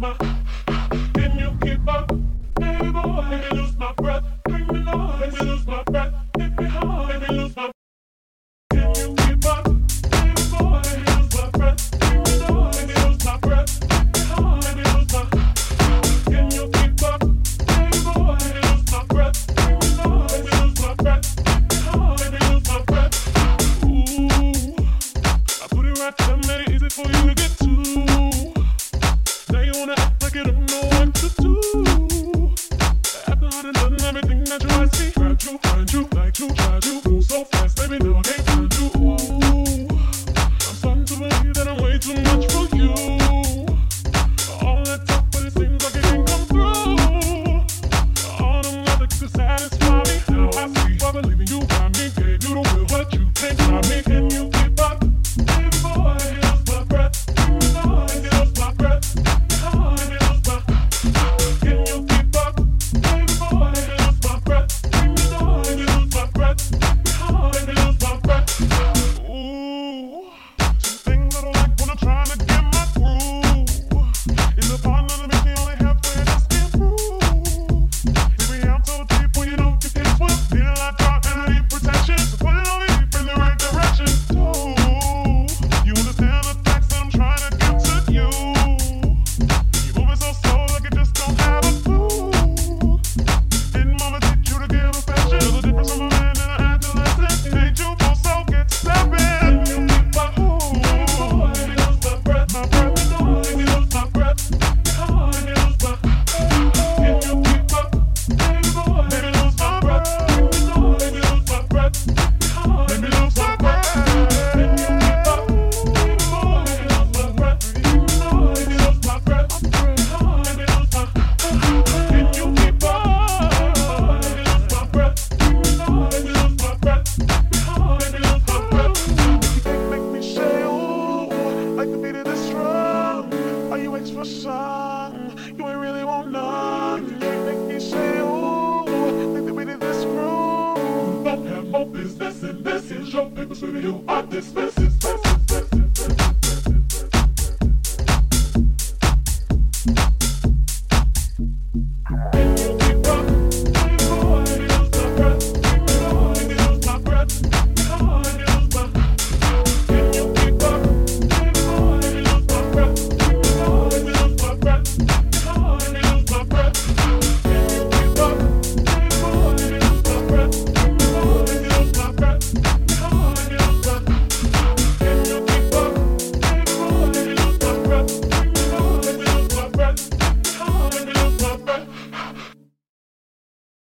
can you keep up? Boy, lose my breath. them look listen, listen, jumping to you at this message.